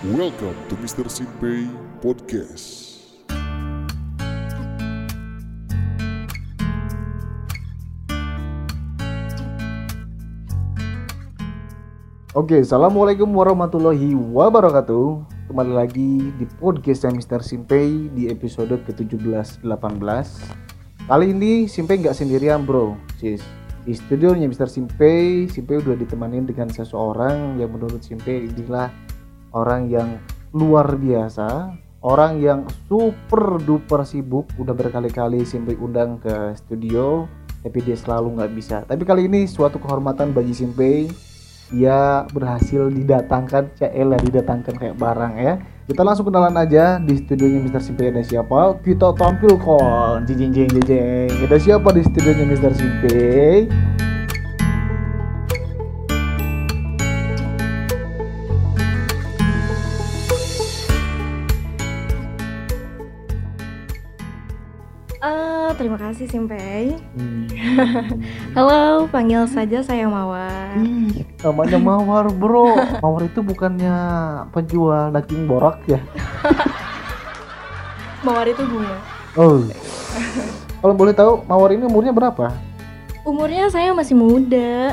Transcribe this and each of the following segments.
Welcome to Mr. Simpei Podcast. Oke, assalamualaikum warahmatullahi wabarakatuh. Kembali lagi di podcast yang Mr. Simpei di episode ke-17 18. Kali ini Simpei nggak sendirian, Bro. Sis. Di studionya Mr. Simpei, Simpei udah ditemanin dengan seseorang yang menurut Simpei inilah orang yang luar biasa, orang yang super duper sibuk. Udah berkali-kali Simpei undang ke studio, tapi dia selalu nggak bisa. Tapi kali ini suatu kehormatan bagi Simpei dia berhasil didatangkan CL didatangkan kayak barang ya kita langsung kenalan aja di studionya Mr. Simpe ada siapa kita tampil kon jeng jeng jeng jeng ada siapa di studionya Mr. Simpe kasih Simpei. Hmm. Halo, panggil saja saya Mawar. Ih, namanya Mawar bro Mawar itu bukannya penjual daging borak ya Mawar itu bunga. oh kalau boleh tahu Mawar ini umurnya berapa Umurnya saya masih muda.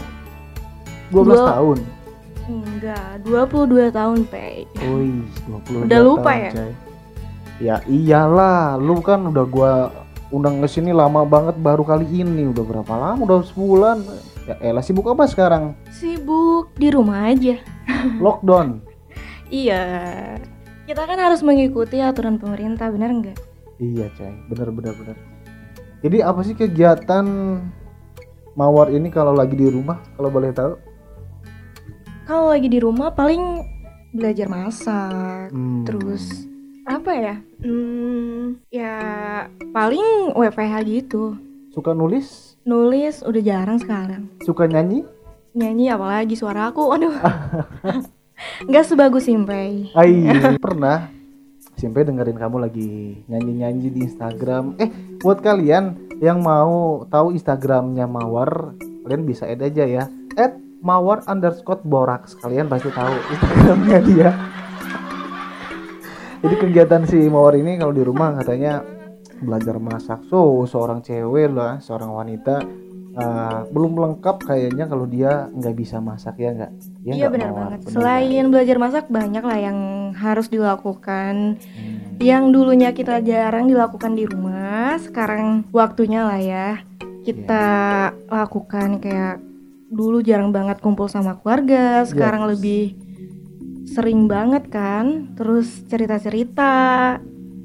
12 Dua- tahun Enggak, 22 tahun, Pei. Wih, 22 Udah lupa tahun, ya? Cai. Ya iyalah, lu kan udah gua undang ke sini lama banget baru kali ini. Udah berapa lama? Udah sebulan. Ya elah sibuk apa sekarang? Sibuk di rumah aja. Lockdown. Iya. Kita kan harus mengikuti aturan pemerintah, benar enggak? Iya, Cai. Bener bener bener. Jadi apa sih kegiatan Mawar ini kalau lagi di rumah? Kalau boleh tahu? Kalau lagi di rumah paling belajar masak, Hmm. terus apa ya? Hmm, ya paling WPH gitu. suka nulis? Nulis udah jarang sekarang. Suka nyanyi? nyanyi apalagi suara aku aduh nggak sebagus Simpei Ai, pernah Simpe dengerin kamu lagi nyanyi-nyanyi di Instagram. Eh, buat kalian yang mau tahu Instagramnya Mawar, kalian bisa add aja ya. Add Mawar underscore Borax. Kalian pasti tahu Instagramnya dia. Jadi kegiatan si Mawar ini kalau di rumah katanya belajar masak. So, seorang cewek lah, seorang wanita eh, belum lengkap kayaknya kalau dia nggak bisa masak ya nggak? Ya iya benar banget Bener selain belajar masak banyak lah yang harus dilakukan? Hmm. yang dulunya kita jarang dilakukan di rumah sekarang waktunya lah ya kita lakukan kayak dulu jarang banget kumpul sama keluarga sekarang Yes. lebih sering banget kan terus cerita-cerita.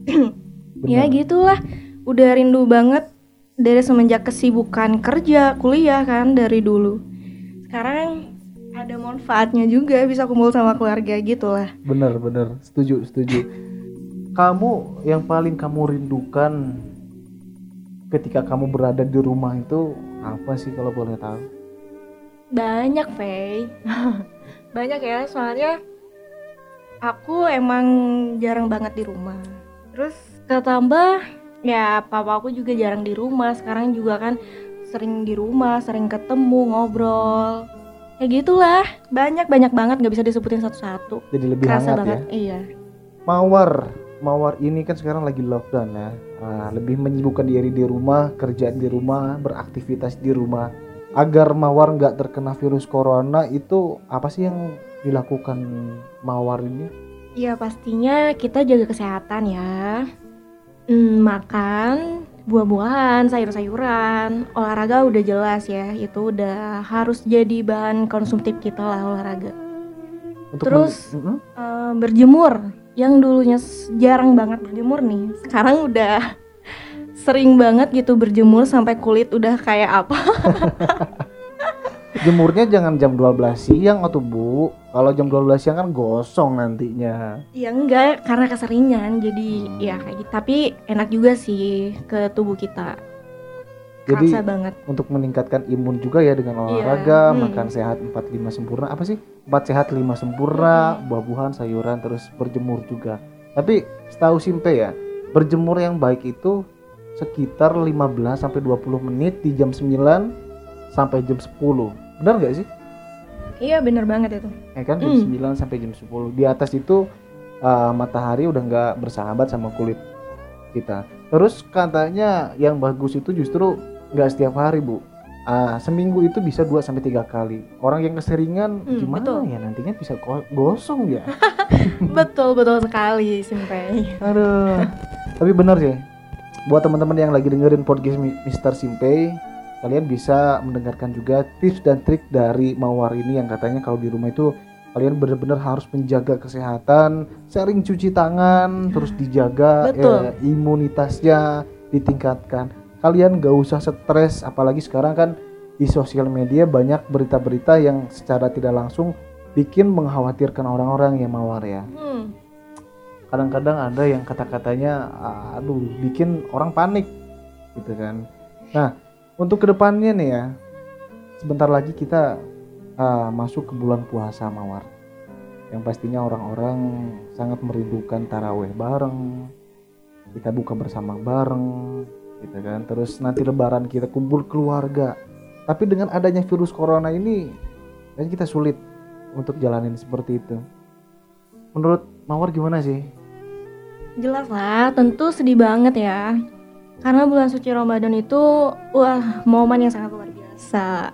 Ya gitulah udah rindu banget dari semenjak kesibukan kerja kuliah kan dari dulu. Sekarang ada manfaatnya juga bisa kumpul sama keluarga gitu lah Bener bener setuju setuju. Kamu yang paling kamu rindukan ketika kamu berada di rumah itu apa sih kalau boleh tahu? banyak Fei. Banyak ya soalnya aku emang jarang banget di rumah. Terus? Ketambah ya papa aku juga jarang di rumah. Sekarang juga kan sering di rumah sering ketemu ngobrol. Kayak gitulah. Banyak banyak banget. Nggak bisa disebutin satu-satu. Jadi lebih kerasa hangat banget. Ya. iya. Mawar, mawar ini kan sekarang lagi lockdown ya. Nah, lebih menyibukkan diri di rumah, kerja di rumah, beraktivitas di rumah. Agar mawar nggak terkena virus corona itu apa sih yang dilakukan mawar ini? Iya pastinya kita jaga kesehatan ya. Hmm, Makan buah-buahan, sayur-sayuran. Olahraga udah jelas ya Itu udah harus jadi bahan konsumtif kita lah olahraga. Untuk Terus-. Eh, Berjemur. Yang dulunya jarang banget berjemur nih Sekarang udah sering banget gitu berjemur sampai kulit udah kayak apa Jemurnya jangan jam 12 siang atau Bu. Kalau jam 12 siang kan gosong nantinya. Ya enggak karena keseringan jadi Hmm. ya kayak gitu Tapi enak juga sih ke tubuh kita Jadi Kerasa banget untuk meningkatkan imun juga ya dengan Iya, olahraga, hmm. makan sehat 4 5 sempurna. Apa sih? 4 sehat 5 sempurna, buah-buahan, sayuran terus berjemur juga. Tapi setahu Simpe ya, berjemur yang baik itu sekitar 15 sampai 20 menit di jam 9 sampai jam 10. Benar nggak sih? Iya bener banget itu. Ya kan jam Hmm. 9 sampai jam 10. Di atas itu uh, matahari udah nggak bersahabat sama kulit kita. Terus katanya yang bagus itu justru nggak setiap hari bu. Uh, seminggu itu bisa 2 sampai tiga kali. Orang yang keseringan Hmm, gimana betul. ya nantinya bisa go- gosong ya. betul betul sekali Simpei. Aduh. Tapi benar sih. Buat teman-teman yang lagi dengerin podcast Mi- Mr. Simpei, kalian bisa mendengarkan juga tips dan trik dari Mawar ini yang katanya kalau di rumah itu kalian benar-benar harus menjaga kesehatan, sering cuci tangan, terus dijaga Betul. eh, imunitasnya ditingkatkan. Kalian gak usah stres, apalagi sekarang kan di sosial media banyak berita-berita yang secara tidak langsung bikin mengkhawatirkan orang-orang ya Mawar ya Hmm. kadang-kadang ada yang kata-katanya aduh bikin orang panik gitu kan nah untuk ke depannya nih ya sebentar lagi kita ah, masuk ke bulan puasa mawar. Yang pastinya orang-orang sangat merindukan taraweh bareng kita buka bersama bareng gitu kan. Terus nanti lebaran kita kumpul keluarga. Tapi dengan adanya virus corona ini kayaknya kita sulit untuk jalanin seperti itu. Menurut mawar gimana sih? Jelas lah, tentu sedih banget ya. Karena bulan suci Ramadan itu wah momen yang sangat luar biasa.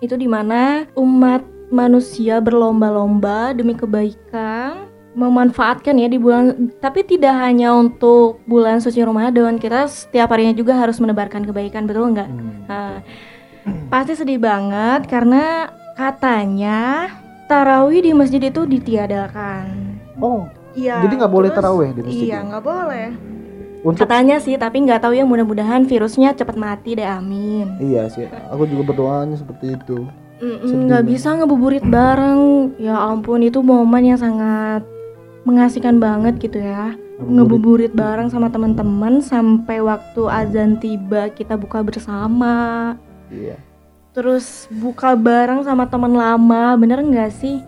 Itu di mana umat manusia berlomba-lomba demi kebaikan, memanfaatkan ya di bulan tapi tidak hanya untuk bulan suci Ramadan, kita setiap harinya juga harus menebarkan kebaikan, betul nggak? Hmm. Nah, pasti sedih banget karena katanya tarawih di masjid itu ditiadakan. Oh, Iya. Jadi nggak boleh taraweh di masjid Iya, ya? nggak boleh. Untuk Katanya sih, tapi nggak tahu ya. Mudah-mudahan virusnya cepat mati deh, amin. iya sih. Aku juga berdoanya seperti itu. Nggak bisa ngebuburit bareng. Ya ampun, itu momen yang sangat mengasihkan banget gitu ya. Ngebuburit bareng sama teman-teman sampai waktu azan tiba kita buka bersama. Iya. Terus buka bareng sama teman lama, bener nggak sih?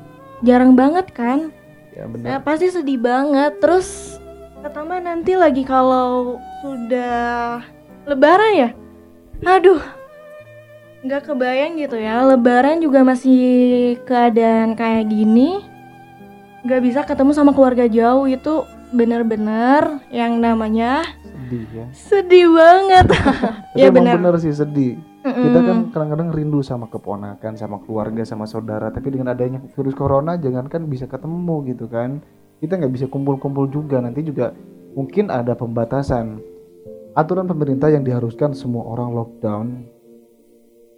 Jarang banget kan? Ya Ya, benar. pasti sedih banget. Terus pertama nanti lagi kalau sudah lebaran ya. Aduh. nggak kebayang gitu ya. Lebaran juga masih keadaan kayak gini. nggak bisa ketemu sama keluarga jauh itu bener-bener yang namanya Sedih ya. sedih banget. Ya benar. bener sih sedih. Mm-mm. Kita kan kadang-kadang rindu sama keponakan, sama keluarga, sama saudara. Tapi dengan adanya virus corona, jangankan bisa ketemu gitu kan. Kita nggak bisa kumpul-kumpul juga. Nanti juga mungkin ada pembatasan. Aturan pemerintah yang diharuskan semua orang lockdown.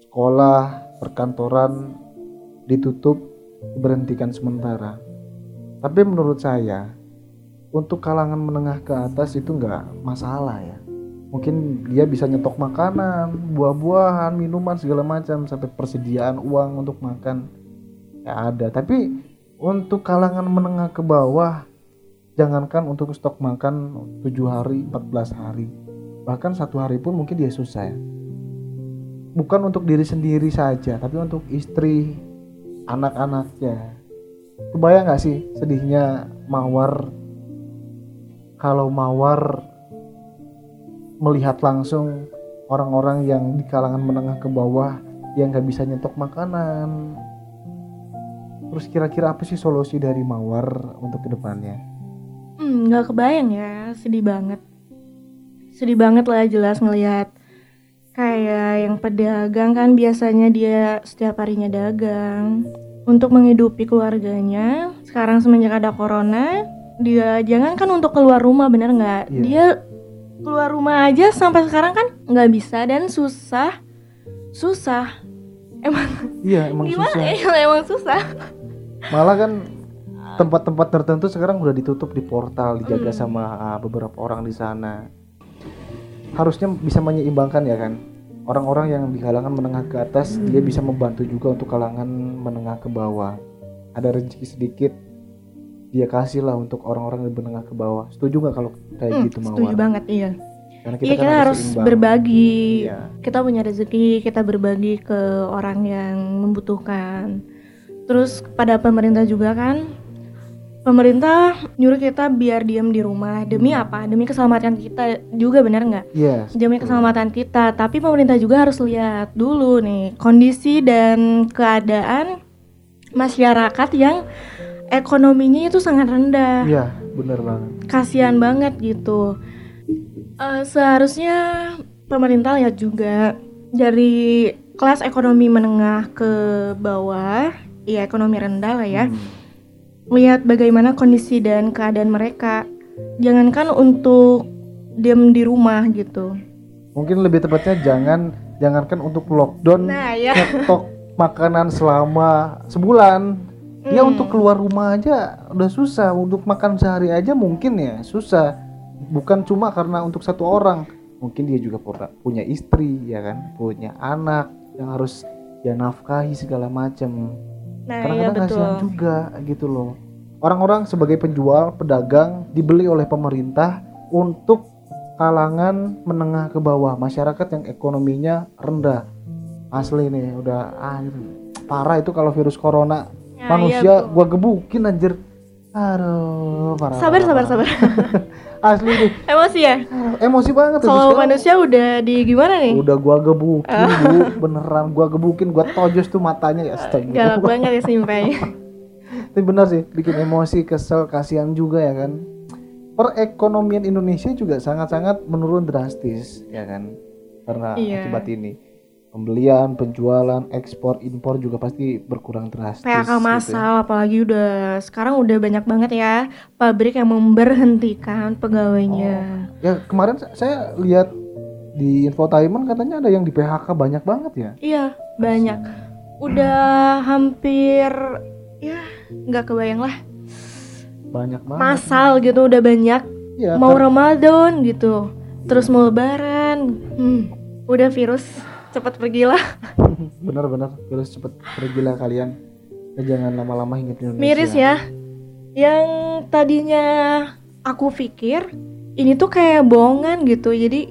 Sekolah, perkantoran ditutup, diberhentikan sementara. Tapi menurut saya, untuk kalangan menengah ke atas itu nggak masalah ya mungkin dia bisa nyetok makanan, buah-buahan, minuman segala macam sampai persediaan uang untuk makan ya ada. Tapi untuk kalangan menengah ke bawah jangankan untuk stok makan 7 hari, 14 hari. Bahkan satu hari pun mungkin dia susah. Bukan untuk diri sendiri saja, tapi untuk istri, anak-anaknya. Kebayang gak sih sedihnya Mawar kalau Mawar melihat langsung orang-orang yang di kalangan menengah ke bawah yang nggak bisa nyetok makanan. Terus kira-kira apa sih solusi dari Mawar untuk ke depannya? Hmm, nggak kebayang ya, sedih banget. Sedih banget lah jelas ngelihat kayak yang pedagang kan biasanya dia setiap harinya dagang untuk menghidupi keluarganya. Sekarang semenjak ada corona, dia jangan kan untuk keluar rumah bener nggak? Iya. Dia keluar rumah aja sampai sekarang kan nggak bisa dan susah, susah. Emang Iya emang gimana susah. ya? Emang susah. Malah kan tempat-tempat tertentu sekarang udah ditutup di portal dijaga Hmm. sama ah, beberapa orang di sana. Harusnya bisa menyeimbangkan ya kan. Orang-orang yang di kalangan menengah ke atas dia bisa membantu juga untuk kalangan menengah ke bawah. Ada rezeki sedikit dia kasih lah untuk orang-orang yang menengah ke bawah. Setuju nggak kalau kayak Hmm, gitu Mawar? setuju banget iya. Karena Iya kita kan harus seimbang. berbagi. Iya. Kita punya rezeki, kita berbagi ke orang yang membutuhkan. Terus kepada pemerintah juga kan, pemerintah nyuruh kita biar diam di rumah. Demi apa? Demi keselamatan kita juga benar nggak? Yes. Demi keselamatan kita. Tapi pemerintah juga harus lihat dulu nih kondisi dan keadaan masyarakat yang ekonominya itu sangat rendah. Iya, bener banget. Kasihan banget gitu. Eh, seharusnya pemerintah lihat juga dari kelas ekonomi menengah ke bawah, ya ekonomi rendah lah ya. Hmm. Lihat bagaimana kondisi dan keadaan mereka. Jangankan untuk diam di rumah gitu. Mungkin lebih tepatnya jangan jangankan untuk lockdown Nah, ya. nyetok makanan selama sebulan. Ya Hmm. untuk keluar rumah aja udah susah, untuk makan sehari aja mungkin ya susah. Bukan cuma karena untuk satu orang, mungkin dia juga punya istri ya kan, punya anak yang harus dia nafkahi segala macam. Nah, iya Kadang-kadang betul. kasihan juga gitu loh. Orang-orang sebagai penjual, pedagang dibeli oleh pemerintah untuk kalangan menengah ke bawah, masyarakat yang ekonominya rendah. Asli nih, udah ah, parah itu kalau virus corona. Ya, Manusia iya, gua gebukin anjir. Aduh, parah. Sabar, sabar, sabar. Asli nih, Emosi ya? emosi banget tuh. Kalau manusia udah di gimana nih? Udah gua gebukin, Bu. Beneran gua gebukin, gua tojos tuh matanya ya. Galak banget ya Simpai. Tapi benar sih, bikin emosi, kesel, kasihan juga ya kan. Perekonomian Indonesia juga sangat-sangat menurun drastis ya kan. Karena Iya. akibat ini. Pembelian, penjualan, ekspor, impor juga pasti berkurang drastis. PHK gitu ya. massal apalagi udah sekarang udah banyak banget ya pabrik yang memberhentikan pegawainya. Ya kemarin sa- saya lihat di infotainment katanya ada yang di PHK banyak banget ya. Iya, banyak. Udah hampir ya nggak kebayang lah. Banyak banget. Massal gitu udah banyak. Iya, Mau kan- Ramadan gitu. Terus mau lebaran. Hmm, udah virus cepat pergilah. bener-bener terus cepet pergilah kalian. Ya, jangan lama-lama di Indonesia. Miris ya. Yang tadinya aku pikir ini tuh kayak bohongan gitu. Jadi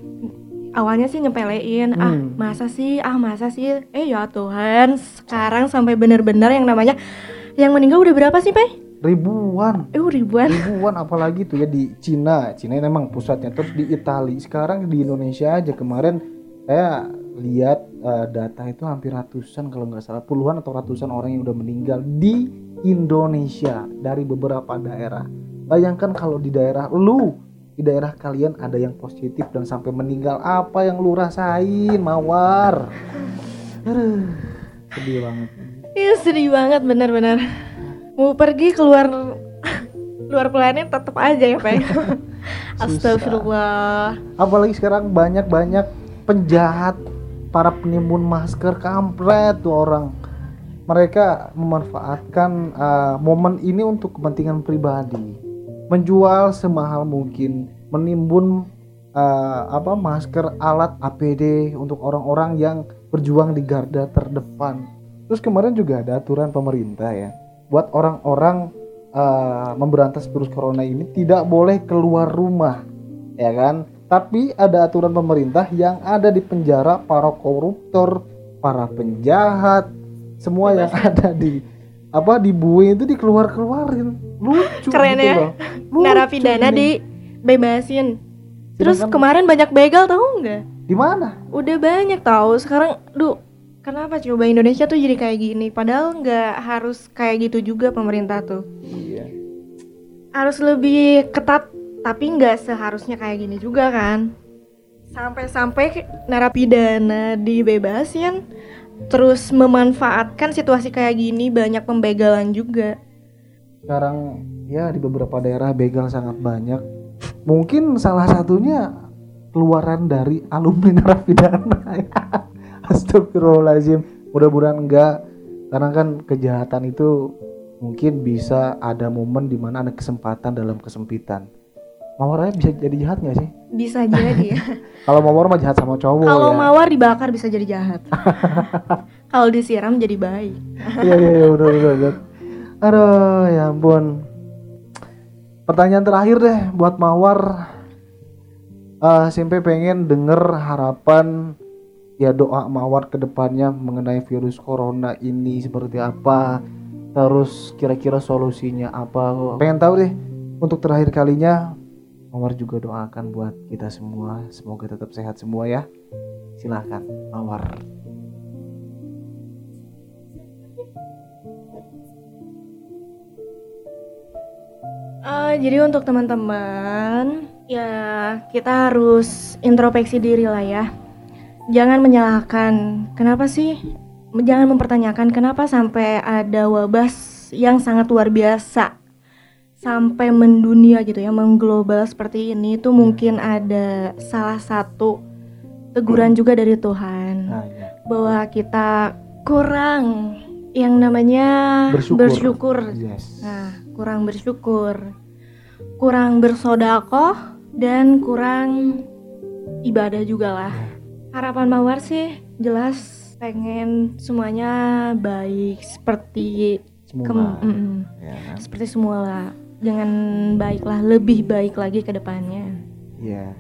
awalnya sih nyepelein, ah Hmm. masa sih, ah masa sih. Eh ya Tuhan, sekarang sampai bener-bener yang namanya yang meninggal udah berapa sih, Pak? Ribuan. Eh ribuan. ribuan apalagi tuh ya di Cina Cina memang pusatnya terus di Italia sekarang di Indonesia aja kemarin saya lihat eh, data itu hampir ratusan kalau nggak salah puluhan atau ratusan orang yang udah meninggal di Indonesia dari beberapa daerah bayangkan kalau di daerah lu di daerah kalian ada yang positif dan sampai meninggal apa yang lu rasain mawar Aduh, sedih banget Iya sedih banget bener-bener. Mau pergi keluar luar planet tetap aja ya, Pak. Astagfirullah. apalagi sekarang banyak-banyak penjahat para penimbun masker kampret tuh orang. Mereka memanfaatkan uh, momen ini untuk kepentingan pribadi. Menjual semahal mungkin menimbun uh, apa masker alat APD untuk orang-orang yang berjuang di garda terdepan. Terus kemarin juga ada aturan pemerintah ya buat orang-orang uh, memberantas virus corona ini tidak boleh keluar rumah ya kan tapi ada aturan pemerintah yang ada di penjara para koruptor para penjahat semua yang ada di apa di bue itu dikeluar-keluarin lucu Keren gitu ya. loh. Lucu Narapidana ini. dibebasin. Terus Sedangkan- kemarin banyak begal tahu nggak? di mana Udah banyak tahu. Sekarang, duh, kenapa coba Indonesia tuh jadi kayak gini? Padahal nggak harus kayak gitu juga pemerintah tuh. iya Harus lebih ketat, tapi nggak seharusnya kayak gini juga kan? Sampai-sampai narapidana dibebasin, terus memanfaatkan situasi kayak gini banyak pembegalan juga. sekarang ya di beberapa daerah begal sangat banyak mungkin salah satunya keluaran dari alumni narapidana Astagfirullahaladzim mudah-mudahan enggak karena kan kejahatan itu mungkin bisa ada momen di mana ada kesempatan dalam kesempitan Mawar aja bisa jadi jahat nggak sih? Bisa jadi ya. Kalau Mawar mah jahat sama cowok Kalau ya. mawar dibakar bisa jadi jahat. Kalau disiram jadi baik. Iya iya iya benar benar. benar. Aduh ya ampun. Pertanyaan terakhir deh buat Mawar. Eh Simpe pengen denger harapan ya doa Mawar ke depannya mengenai virus corona ini seperti apa. Terus kira-kira solusinya apa? Pengen tahu deh. Untuk terakhir kalinya Mawar juga doakan buat kita semua, semoga tetap sehat semua ya. Silahkan, Mawar. Uh, eh, jadi untuk teman-teman, ya kita harus introspeksi diri lah ya. Jangan menyalahkan. Kenapa sih? Jangan mempertanyakan kenapa sampai ada wabah yang sangat luar biasa sampai mendunia gitu ya, mengglobal seperti ini itu mungkin ada salah satu teguran juga dari Tuhan Nah, ya. bahwa kita kurang yang namanya Bersyukur. bersyukur. Yes. Nah, kurang bersyukur, kurang bersodakoh, dan kurang ibadah juga lah. Harapan Mawar sih jelas pengen semuanya baik seperti Semua. kem- mm-mm, Ya. seperti semula. Jangan baiklah, lebih baik lagi ke depannya. Iya.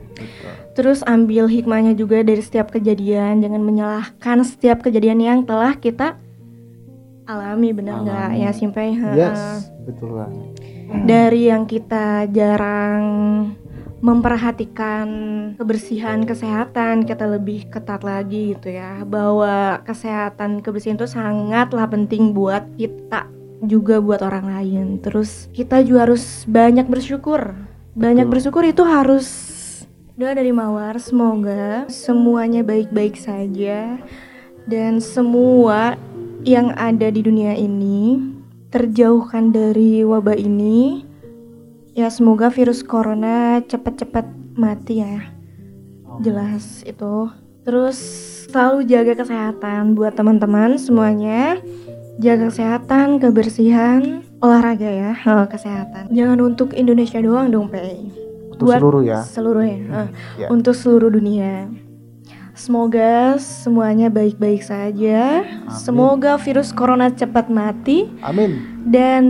Terus ambil hikmahnya juga dari setiap kejadian, jangan menyalahkan setiap kejadian yang telah kita alami, benar nggak ya Simpai? Yes, betul banget. Dari yang kita jarang memperhatikan kebersihan kesehatan, kita lebih ketat lagi gitu ya, bahwa kesehatan kebersihan itu sangatlah penting buat kita juga buat orang lain. Terus kita juga harus banyak bersyukur. Banyak Betul. bersyukur itu harus doa dari Mawar semoga semuanya baik-baik saja. Dan semua yang ada di dunia ini terjauhkan dari wabah ini. Ya semoga virus corona cepat-cepat mati ya. Jelas itu. Terus selalu jaga kesehatan buat teman-teman semuanya jaga kesehatan kebersihan olahraga ya eh, kesehatan jangan untuk Indonesia doang dong Pei Untuk Buat seluruh ya. seluruhnya eh, Ya. untuk seluruh dunia semoga semuanya baik-baik saja semoga virus corona cepat mati Amin. dan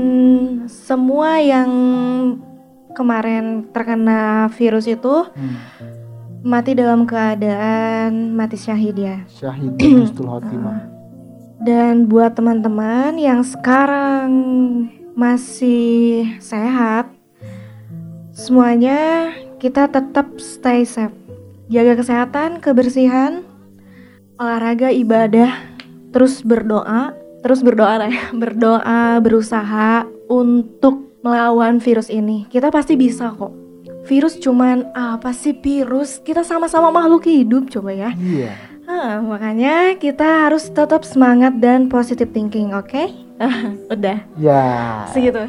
semua yang kemarin terkena virus itu Hmm. mati dalam keadaan mati syahid ya. Syahid husnul khotimah. Dan buat teman-teman yang sekarang masih sehat, semuanya kita tetap stay safe. Jaga kesehatan, kebersihan, olahraga, ibadah, terus berdoa, terus berdoa lah ya, berdoa, berusaha untuk melawan virus ini. Kita pasti bisa kok. Virus cuman apa sih virus? Kita sama-sama makhluk hidup coba ya. Iya. Ah, makanya kita harus tetap semangat dan positive thinking, oke? Udah, Ya. segitu.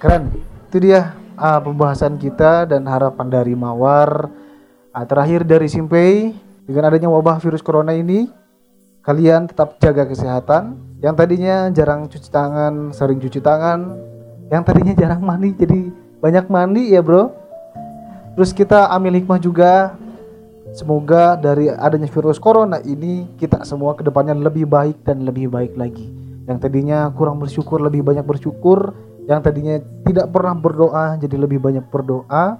Keren. Itu dia ah, pembahasan kita dan harapan dari Mawar. Ah, terakhir dari Simpei dengan adanya wabah virus corona ini, kalian tetap jaga kesehatan. Yang tadinya jarang cuci tangan, sering cuci tangan. Yang tadinya jarang mandi jadi banyak mandi ya, Bro. Terus kita ambil hikmah juga Semoga dari adanya virus corona ini kita semua ke depannya lebih baik dan lebih baik lagi. Yang tadinya kurang bersyukur lebih banyak bersyukur. Yang tadinya tidak pernah berdoa jadi lebih banyak berdoa.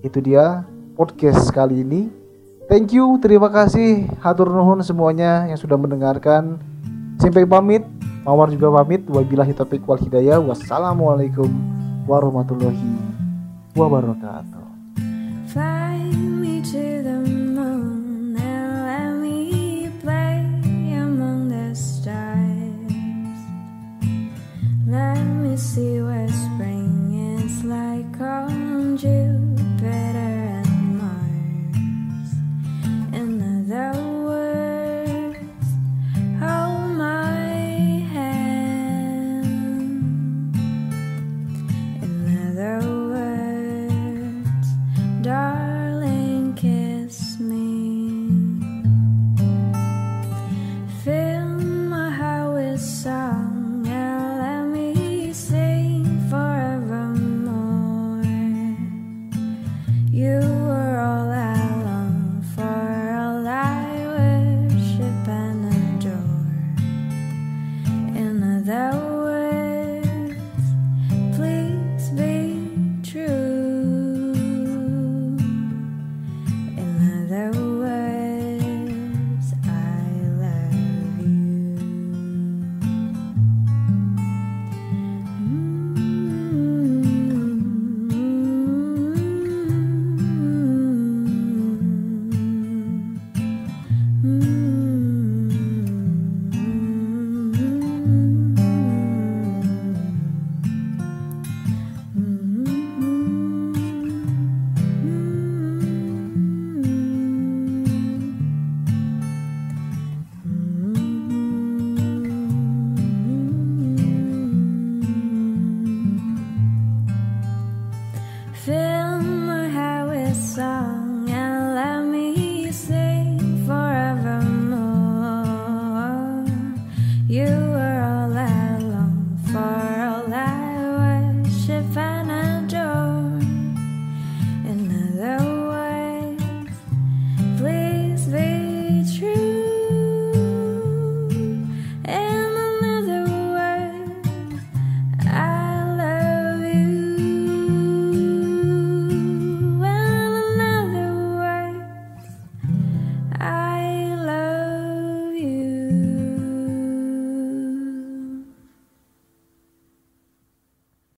Itu dia podcast kali ini. Thank you, terima kasih hatur nuhun semuanya yang sudah mendengarkan. Sampai pamit, Mawar juga pamit. Wabillahi taufiq wal hidayah. Wassalamualaikum warahmatullahi wabarakatuh. Fly me to the moon and let me play among the stars. Let me see what spring is like on Jupiter and Mars. And although